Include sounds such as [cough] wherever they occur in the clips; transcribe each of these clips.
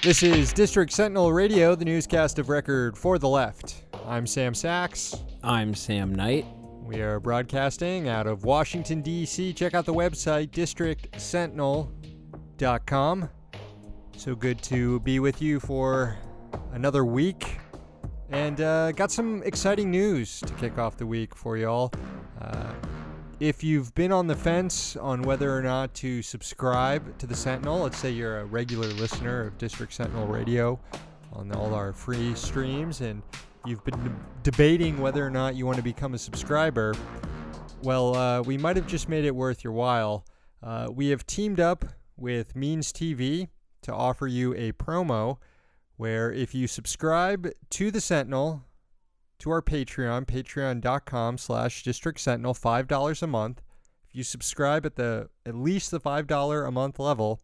This is District Sentinel Radio, the newscast of record for the left. I'm Sam Sachs. I'm Sam Knight. We are broadcasting out of Washington, D.C. Check out the website, districtsentinel.com. So good to be with you for another week. And uh, got some exciting news to kick off the week for y'all. Uh, if you've been on the fence on whether or not to subscribe to the Sentinel, let's say you're a regular listener of District Sentinel Radio on all our free streams, and you've been de- debating whether or not you want to become a subscriber, well, uh, we might have just made it worth your while. Uh, we have teamed up with Means TV to offer you a promo where if you subscribe to the Sentinel to our Patreon, patreon.com slash district sentinel, $5 a month. If you subscribe at the at least the $5 a month level,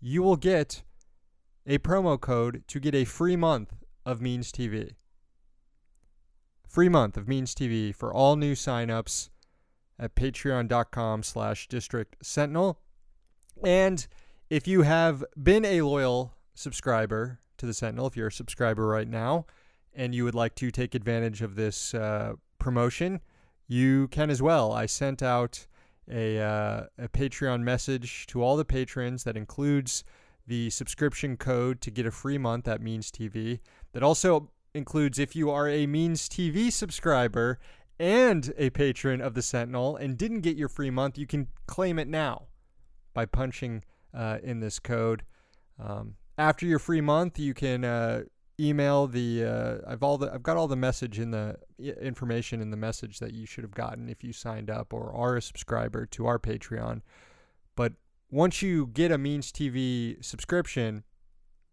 you will get a promo code to get a free month of Means TV. Free month of Means TV for all new signups at patreon.com slash district sentinel. And if you have been a loyal subscriber to the Sentinel, if you're a subscriber right now, and you would like to take advantage of this uh, promotion, you can as well. I sent out a, uh, a Patreon message to all the patrons that includes the subscription code to get a free month at Means TV. That also includes if you are a Means TV subscriber and a patron of the Sentinel and didn't get your free month, you can claim it now by punching uh, in this code. Um, after your free month, you can uh, email the uh, I've all the I've got all the message in the information in the message that you should have gotten if you signed up or are a subscriber to our Patreon. But once you get a Means TV subscription,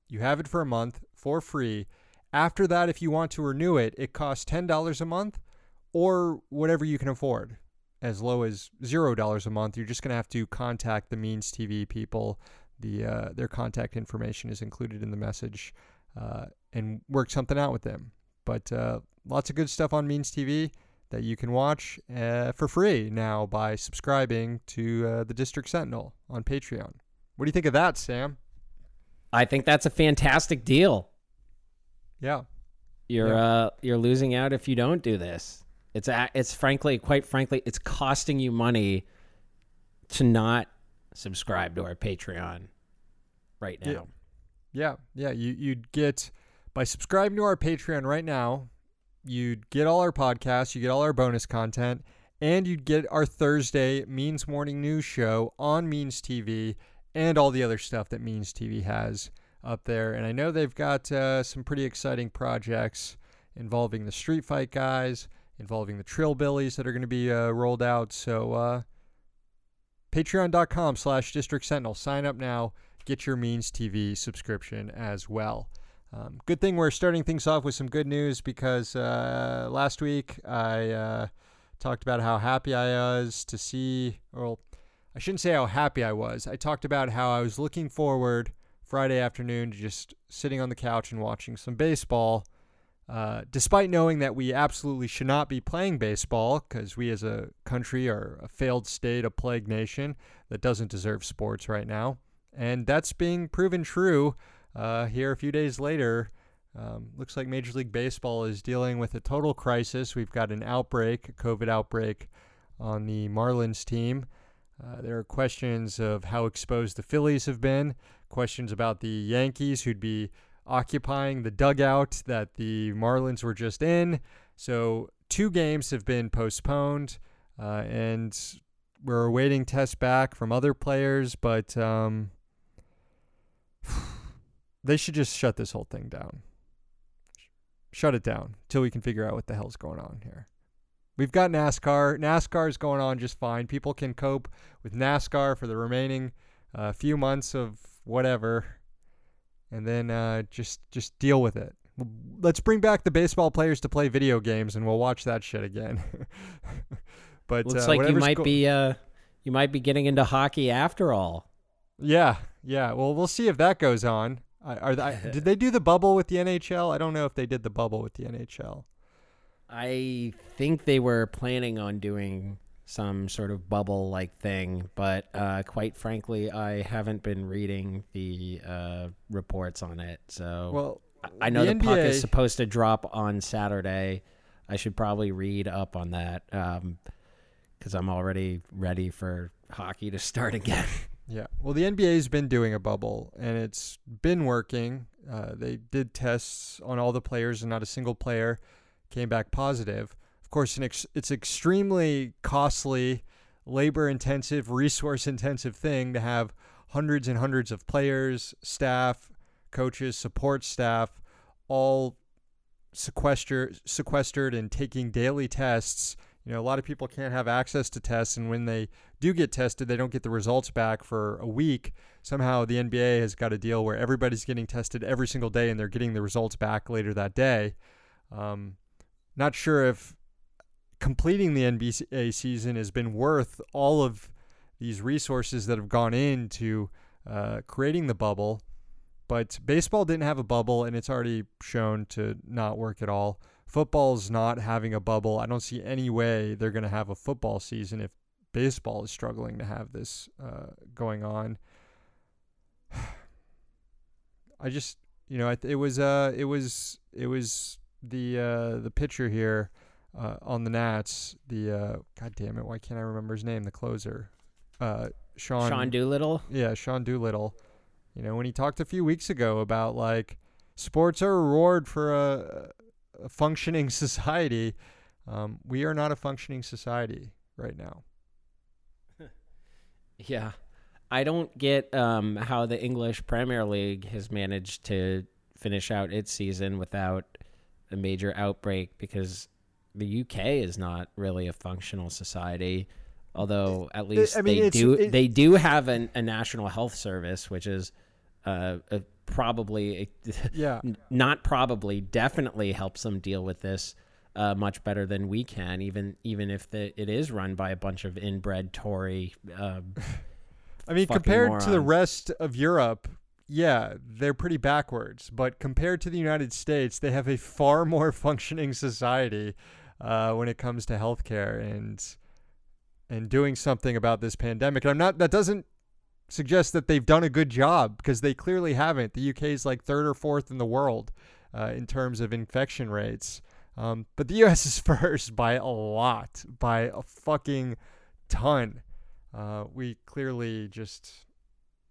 you have it for a month for free. After that, if you want to renew it, it costs ten dollars a month or whatever you can afford. As low as zero dollars a month, you're just gonna have to contact the Means TV people. The uh, their contact information is included in the message uh, and work something out with them. But uh, lots of good stuff on Means TV that you can watch uh, for free now by subscribing to uh, the District Sentinel on Patreon. What do you think of that, Sam? I think that's a fantastic deal. Yeah. You're yeah. uh you're losing out if you don't do this. It's a, it's frankly quite frankly it's costing you money to not subscribe to our Patreon right now. Yeah. Yeah, yeah. You you'd get by subscribing to our Patreon right now, you'd get all our podcasts, you get all our bonus content, and you'd get our Thursday Means Morning News show on Means TV and all the other stuff that Means TV has up there. And I know they've got uh, some pretty exciting projects involving the Street Fight guys, involving the Trillbillies that are going to be uh, rolled out. So uh, patreon.com slash district sentinel. Sign up now get your Means TV subscription as well. Um, good thing we're starting things off with some good news because uh, last week I uh, talked about how happy I was to see, or I shouldn't say how happy I was. I talked about how I was looking forward Friday afternoon to just sitting on the couch and watching some baseball. Uh, despite knowing that we absolutely should not be playing baseball because we as a country are a failed state, a plague nation that doesn't deserve sports right now. And that's being proven true uh, here a few days later. Um, looks like Major League Baseball is dealing with a total crisis. We've got an outbreak, a COVID outbreak on the Marlins team. Uh, there are questions of how exposed the Phillies have been, questions about the Yankees who'd be occupying the dugout that the Marlins were just in. So, two games have been postponed, uh, and we're awaiting tests back from other players, but um, [sighs] they should just shut this whole thing down. Shut it down till we can figure out what the hell's going on here. We've got NASCAR. NASCAR is going on just fine. People can cope with NASCAR for the remaining uh, few months of whatever, and then uh, just just deal with it. Let's bring back the baseball players to play video games, and we'll watch that shit again. [laughs] but looks uh, like you might go- be uh, you might be getting into hockey after all. Yeah, yeah. Well, we'll see if that goes on. Are they, [laughs] did they do the bubble with the NHL? I don't know if they did the bubble with the NHL. I think they were planning on doing some sort of bubble like thing. But uh, quite frankly, I haven't been reading the uh, reports on it. So Well, I know the, the puck is supposed to drop on Saturday. I should probably read up on that because I'm already ready for hockey to start [laughs] again. Yeah. Well, the NBA's been doing a bubble, and it's been working. Uh, they did tests on all the players, and not a single player came back positive. Of course, an ex- it's extremely costly, labor-intensive, resource-intensive thing to have hundreds and hundreds of players, staff, coaches, support staff, all sequestered, sequestered, and taking daily tests. You know, a lot of people can't have access to tests, and when they do get tested, they don't get the results back for a week. Somehow, the NBA has got a deal where everybody's getting tested every single day, and they're getting the results back later that day. Um, not sure if completing the NBA season has been worth all of these resources that have gone into uh, creating the bubble. But baseball didn't have a bubble, and it's already shown to not work at all. Football's not having a bubble. I don't see any way they're going to have a football season if baseball is struggling to have this uh, going on. [sighs] I just, you know, it was, uh, it was, it was the uh, the pitcher here uh, on the Nats. The uh, God damn it, why can't I remember his name? The closer, uh, Sean. Sean Doolittle. Yeah, Sean Doolittle. You know, when he talked a few weeks ago about like sports are a reward for a, a functioning [laughs] society, um, we are not a functioning society right now. [laughs] Yeah. I don't get um, how the English Premier League has managed to finish out its season without a major outbreak because the UK is not really a functional society. Although at least I mean, they do it- they do have an, a national health service, which is uh, a, probably [laughs] Yeah. n- not probably definitely helps them deal with this uh, much better than we can even even if the, it is run by a bunch of inbred Tory uh, [laughs] I mean, compared to the rest of Europe, yeah, they're pretty backwards. But compared to the United States, they have a far more [laughs] functioning society uh, when it comes to healthcare and and doing something about this pandemic. And I'm not. That doesn't suggest that they've done a good job because they clearly haven't. The UK is like third or fourth in the world uh, in terms of infection rates. Um, but the [laughs] US is first by a lot, by a fucking ton. Uh, we clearly just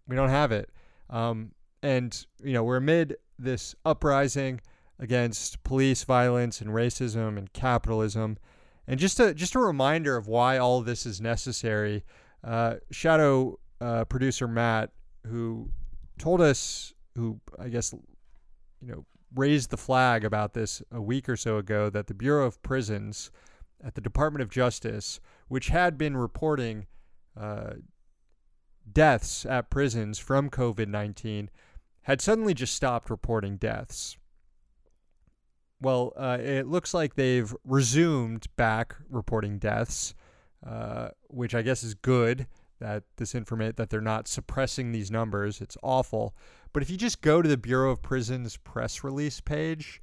we don't have it. Um, and you know we're amid this uprising against police violence and racism and capitalism, and just a just a reminder of why all this is necessary. Uh, Shadow uh, producer Matt, who told us, who I guess you know raised the flag about this a week or so ago, that the Bureau of Prisons at the Department of Justice, which had been reporting uh, deaths at prisons from COVID 19 had suddenly just stopped reporting deaths. Well, uh, it looks like they've resumed back reporting deaths, uh, which I guess is good that this information that they're not suppressing these numbers. It's awful. But if you just go to the Bureau of Prisons press release page,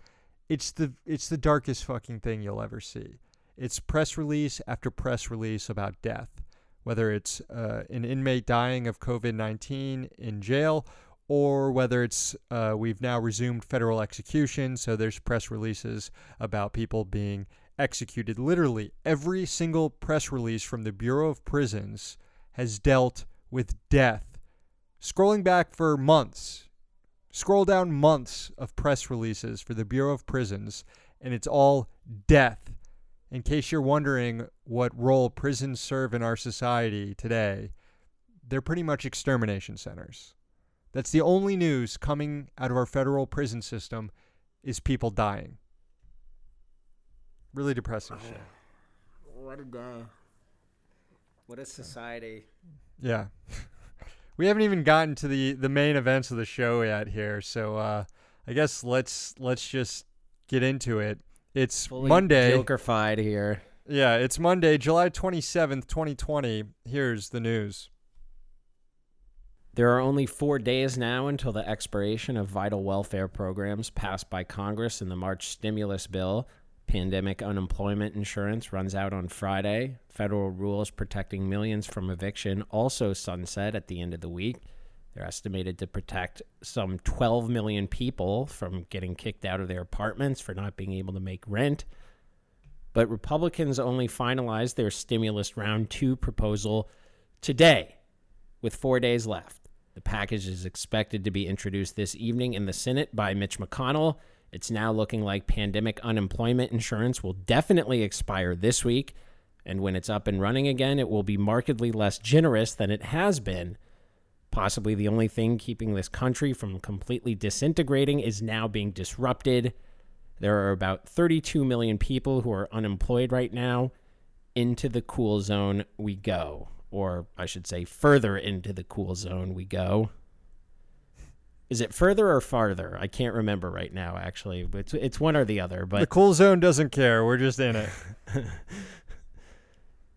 it's the it's the darkest fucking thing you'll ever see. It's press release after press release about death whether it's uh, an inmate dying of COVID 19 in jail or whether it's uh, we've now resumed federal execution. So there's press releases about people being executed. Literally, every single press release from the Bureau of Prisons has dealt with death. Scrolling back for months, scroll down months of press releases for the Bureau of Prisons, and it's all death in case you're wondering what role prisons serve in our society today, they're pretty much extermination centers. That's the only news coming out of our federal prison system is people dying. Really depressing oh. shit. What a day. What a society. Yeah. [laughs] we haven't even gotten to the the main events of the show yet here, so uh I guess let's let's just get into it. It's Fully Monday. Jokerfied here. Yeah, it's Monday, July 27th, 2020. Here's the news. There are only four days now until the expiration of vital welfare programs passed by Congress in the March stimulus bill. Pandemic unemployment insurance runs out on Friday. Federal rules protecting millions from eviction also sunset at the end of the week. They're estimated to protect some 12 million people from getting kicked out of their apartments for not being able to make rent. But Republicans only finalized their stimulus round two proposal today, with four days left. The package is expected to be introduced this evening in the Senate by Mitch McConnell it's now looking like pandemic unemployment insurance will definitely expire this week. And when it's up and running again, it will be markedly less generous than it has been. Possibly the only thing keeping this country from completely disintegrating is now being disrupted. There are about 32 million people who are unemployed right now. Into the cool zone we go. Or I should say, further into the cool zone we go. Is it further or farther? I can't remember right now. Actually, it's it's one or the other. But the cool zone doesn't care. We're just in it. [laughs]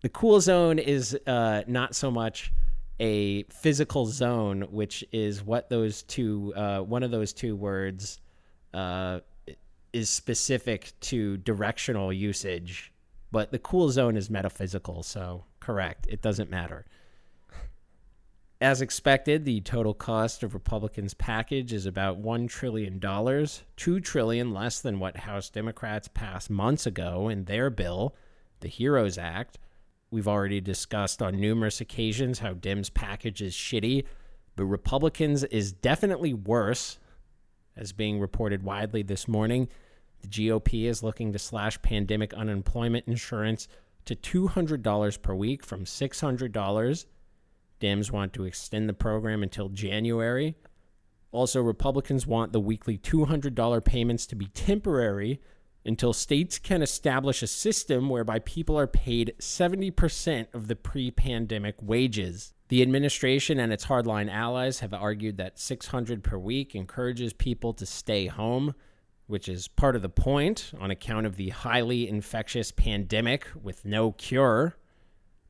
the cool zone is uh, not so much a physical zone, which is what those two uh, one of those two words uh, is specific to directional usage. But the cool zone is metaphysical, so correct. It doesn't matter. As expected, the total cost of Republicans' package is about $1 trillion, 2 trillion less than what House Democrats passed months ago in their bill, the HEROES Act. We've already discussed on numerous occasions how Dems' package is shitty, but Republicans is definitely worse, as being reported widely this morning. The GOP is looking to slash pandemic unemployment insurance to $200 per week from $600 Dems want to extend the program until January. Also, Republicans want the weekly $200 payments to be temporary until states can establish a system whereby people are paid 70% of the pre pandemic wages. The administration and its hardline allies have argued that 600 per week encourages people to stay home, which is part of the point on account of the highly infectious pandemic with no cure.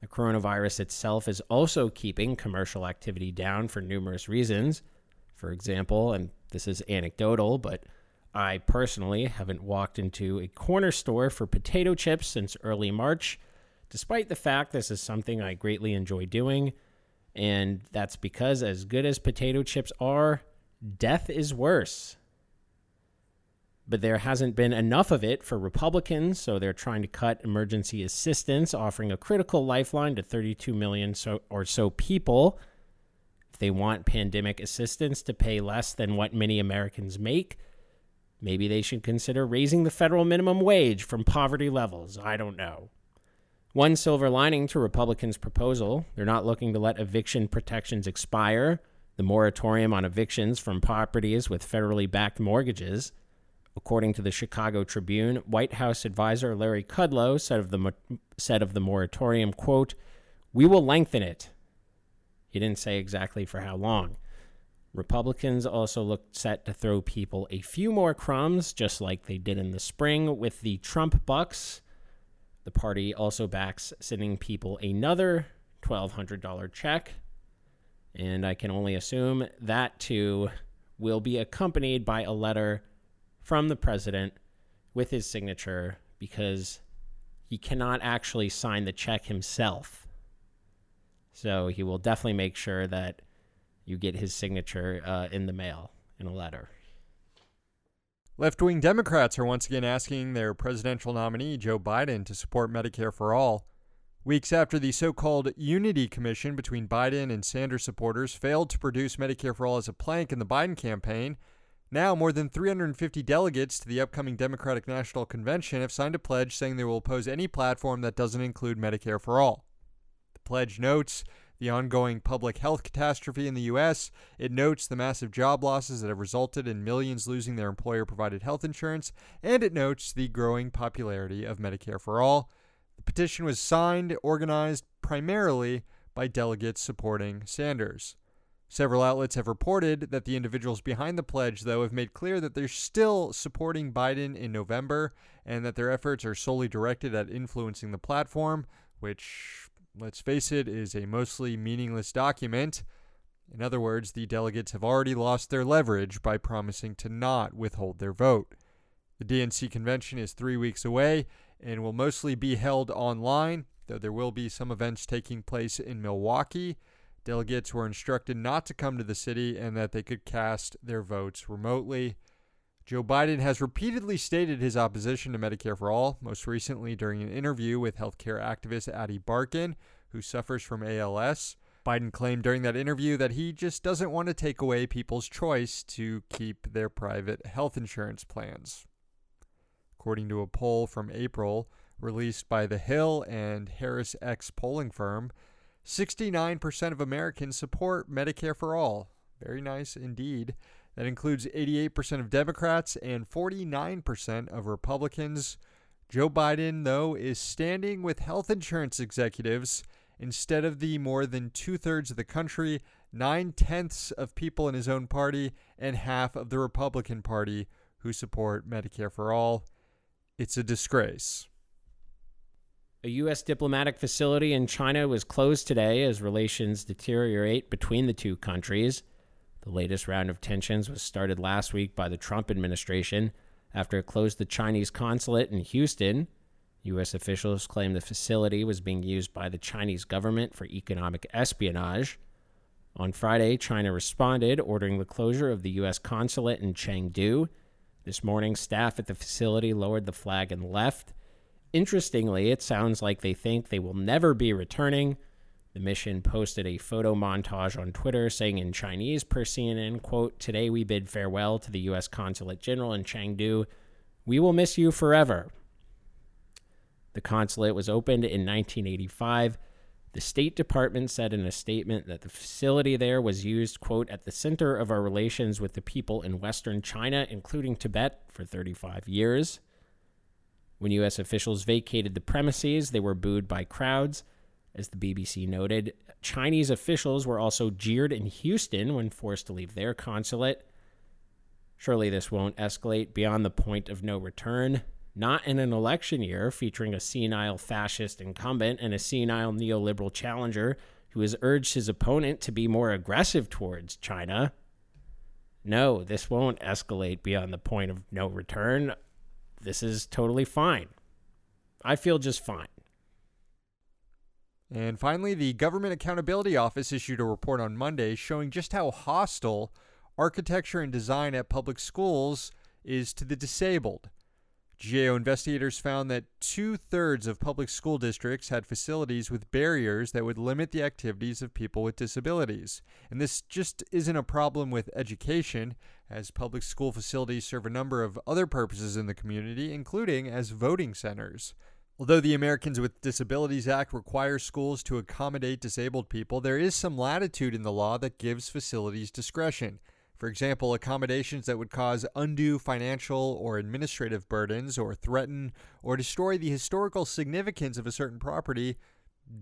The coronavirus itself is also keeping commercial activity down for numerous reasons. For example, and this is anecdotal, but I personally haven't walked into a corner store for potato chips since early March, despite the fact this is something I greatly enjoy doing. And that's because, as good as potato chips are, death is worse but there hasn't been enough of it for Republicans, so they're trying to cut emergency assistance, offering a critical lifeline to 32 million so, or so people. If they want pandemic assistance to pay less than what many Americans make, maybe they should consider raising the federal minimum wage from poverty levels. I don't know. One silver lining to Republicans' proposal they're not looking to let eviction protections expire. The moratorium on evictions from properties with federally backed mortgages According to the Chicago Tribune, White House advisor Larry Kudlow said of the said of the moratorium, quote, "We will lengthen it." He didn't say exactly for how long. Republicans also looked set to throw people a few more crumbs, just like they did in the spring with the Trump bucks. The party also backs sending people another $1,200 check. And I can only assume that too will be accompanied by a letter from the president with his signature because he cannot actually sign the check himself. So he will definitely make sure that you get his signature uh, in the mail in a letter. Left wing Democrats are once again asking their presidential nominee, Joe Biden, to support Medicare for All. Weeks after the so called Unity Commission between Biden and Sanders supporters failed to produce Medicare for All as a plank in the Biden campaign, now, more than 350 delegates to the upcoming Democratic National Convention have signed a pledge saying they will oppose any platform that doesn't include Medicare for all. The pledge notes the ongoing public health catastrophe in the U.S., it notes the massive job losses that have resulted in millions losing their employer provided health insurance, and it notes the growing popularity of Medicare for all. The petition was signed, organized primarily by delegates supporting Sanders. Several outlets have reported that the individuals behind the pledge, though, have made clear that they're still supporting Biden in November and that their efforts are solely directed at influencing the platform, which, let's face it, is a mostly meaningless document. In other words, the delegates have already lost their leverage by promising to not withhold their vote. The DNC convention is three weeks away and will mostly be held online, though there will be some events taking place in Milwaukee. Delegates were instructed not to come to the city and that they could cast their votes remotely. Joe Biden has repeatedly stated his opposition to Medicare for All, most recently during an interview with healthcare activist Ady Barkan, who suffers from ALS. Biden claimed during that interview that he just doesn't want to take away people's choice to keep their private health insurance plans. According to a poll from April released by The Hill and HarrisX polling firm, 69% of Americans support Medicare for All. Very nice indeed. That includes 88% of Democrats and 49% of Republicans. Joe Biden, though, is standing with health insurance executives instead of the more than two thirds of the country, nine tenths of people in his own party, and half of the Republican Party who support Medicare for All. It's a disgrace. A U.S. diplomatic facility in China was closed today as relations deteriorate between the two countries. The latest round of tensions was started last week by the Trump administration after it closed the Chinese consulate in Houston. U.S. officials claim the facility was being used by the Chinese government for economic espionage. On Friday, China responded, ordering the closure of the U.S. consulate in Chengdu. This morning, staff at the facility lowered the flag and left. Interestingly, it sounds like they think they will never be returning. The mission posted a photo montage on Twitter saying in Chinese per CNN, quote, Today we bid farewell to the U.S. Consulate General in Chengdu. We will miss you forever. The consulate was opened in 1985. The State Department said in a statement that the facility there was used, quote, at the center of our relations with the people in Western China, including Tibet, for 35 years. When U.S. officials vacated the premises, they were booed by crowds. As the BBC noted, Chinese officials were also jeered in Houston when forced to leave their consulate. Surely this won't escalate beyond the point of no return. Not in an election year featuring a senile fascist incumbent and a senile neoliberal challenger who has urged his opponent to be more aggressive towards China. No, this won't escalate beyond the point of no return. This is totally fine. I feel just fine. And finally, the Government Accountability Office issued a report on Monday showing just how hostile architecture and design at public schools is to the disabled. GAO investigators found that two thirds of public school districts had facilities with barriers that would limit the activities of people with disabilities. And this just isn't a problem with education, as public school facilities serve a number of other purposes in the community, including as voting centers. Although the Americans with Disabilities Act requires schools to accommodate disabled people, there is some latitude in the law that gives facilities discretion. For example, accommodations that would cause undue financial or administrative burdens or threaten or destroy the historical significance of a certain property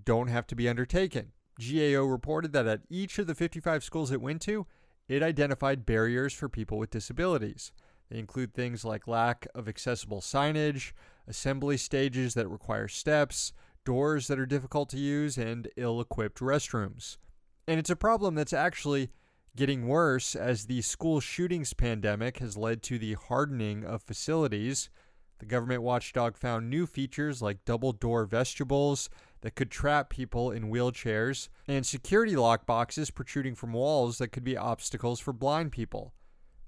don't have to be undertaken. GAO reported that at each of the 55 schools it went to, it identified barriers for people with disabilities. They include things like lack of accessible signage, assembly stages that require steps, doors that are difficult to use, and ill equipped restrooms. And it's a problem that's actually getting worse as the school shootings pandemic has led to the hardening of facilities. The government watchdog found new features like double door vestibules that could trap people in wheelchairs and security lock boxes protruding from walls that could be obstacles for blind people.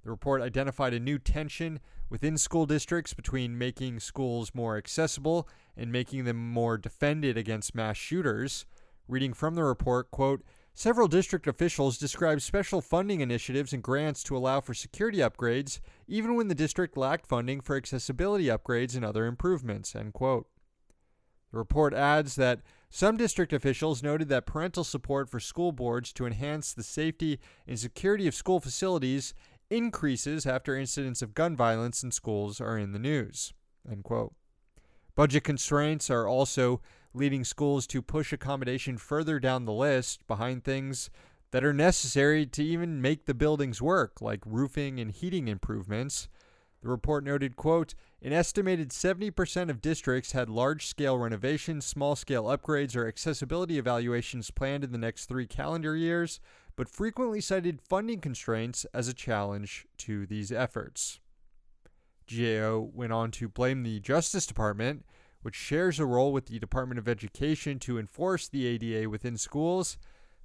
The report identified a new tension within school districts between making schools more accessible and making them more defended against mass shooters. Reading from the report, quote, Several district officials described special funding initiatives and grants to allow for security upgrades, even when the district lacked funding for accessibility upgrades and other improvements. End quote. The report adds that some district officials noted that parental support for school boards to enhance the safety and security of school facilities increases after incidents of gun violence in schools are in the news. End quote. Budget constraints are also leading schools to push accommodation further down the list behind things that are necessary to even make the buildings work, like roofing and heating improvements. The report noted, quote, an estimated 70% of districts had large-scale renovations, small-scale upgrades, or accessibility evaluations planned in the next 3 calendar years, but frequently cited funding constraints as a challenge to these efforts. GAO went on to blame the Justice Department, which shares a role with the Department of Education to enforce the ADA within schools.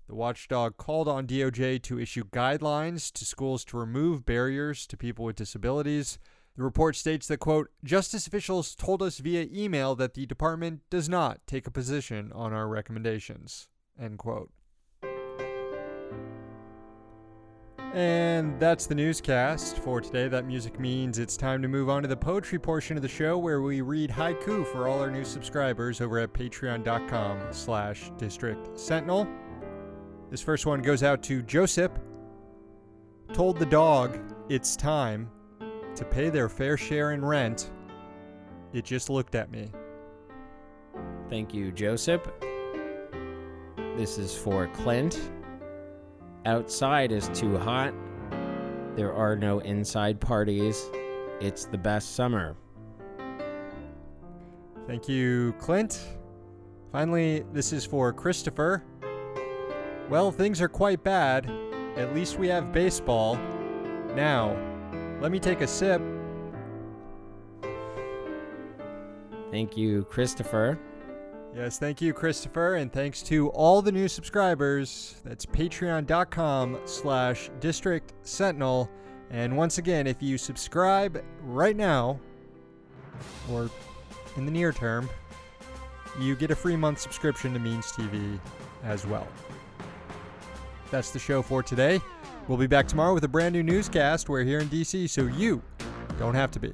The watchdog called on DOJ to issue guidelines to schools to remove barriers to people with disabilities. The report states that, quote, justice officials told us via email that the department does not take a position on our recommendations, end quote. And that's the newscast for today. That music means it's time to move on to the poetry portion of the show where we read haiku for all our new subscribers over at patreon.com slash district sentinel. This first one goes out to Joseph. Told the dog it's time to pay their fair share in rent. It just looked at me. Thank you, Joseph. This is for Clint. Outside is too hot. There are no inside parties. It's the best summer. Thank you, Clint. Finally, this is for Christopher. Well, things are quite bad. At least we have baseball. Now, let me take a sip. Thank you, Christopher. Yes, thank you, Christopher, and thanks to all the new subscribers. That's patreon.com slash district sentinel. And once again, if you subscribe right now, or in the near term, you get a free month subscription to Means TV as well. That's the show for today. We'll be back tomorrow with a brand new newscast. We're here in DC, so you don't have to be.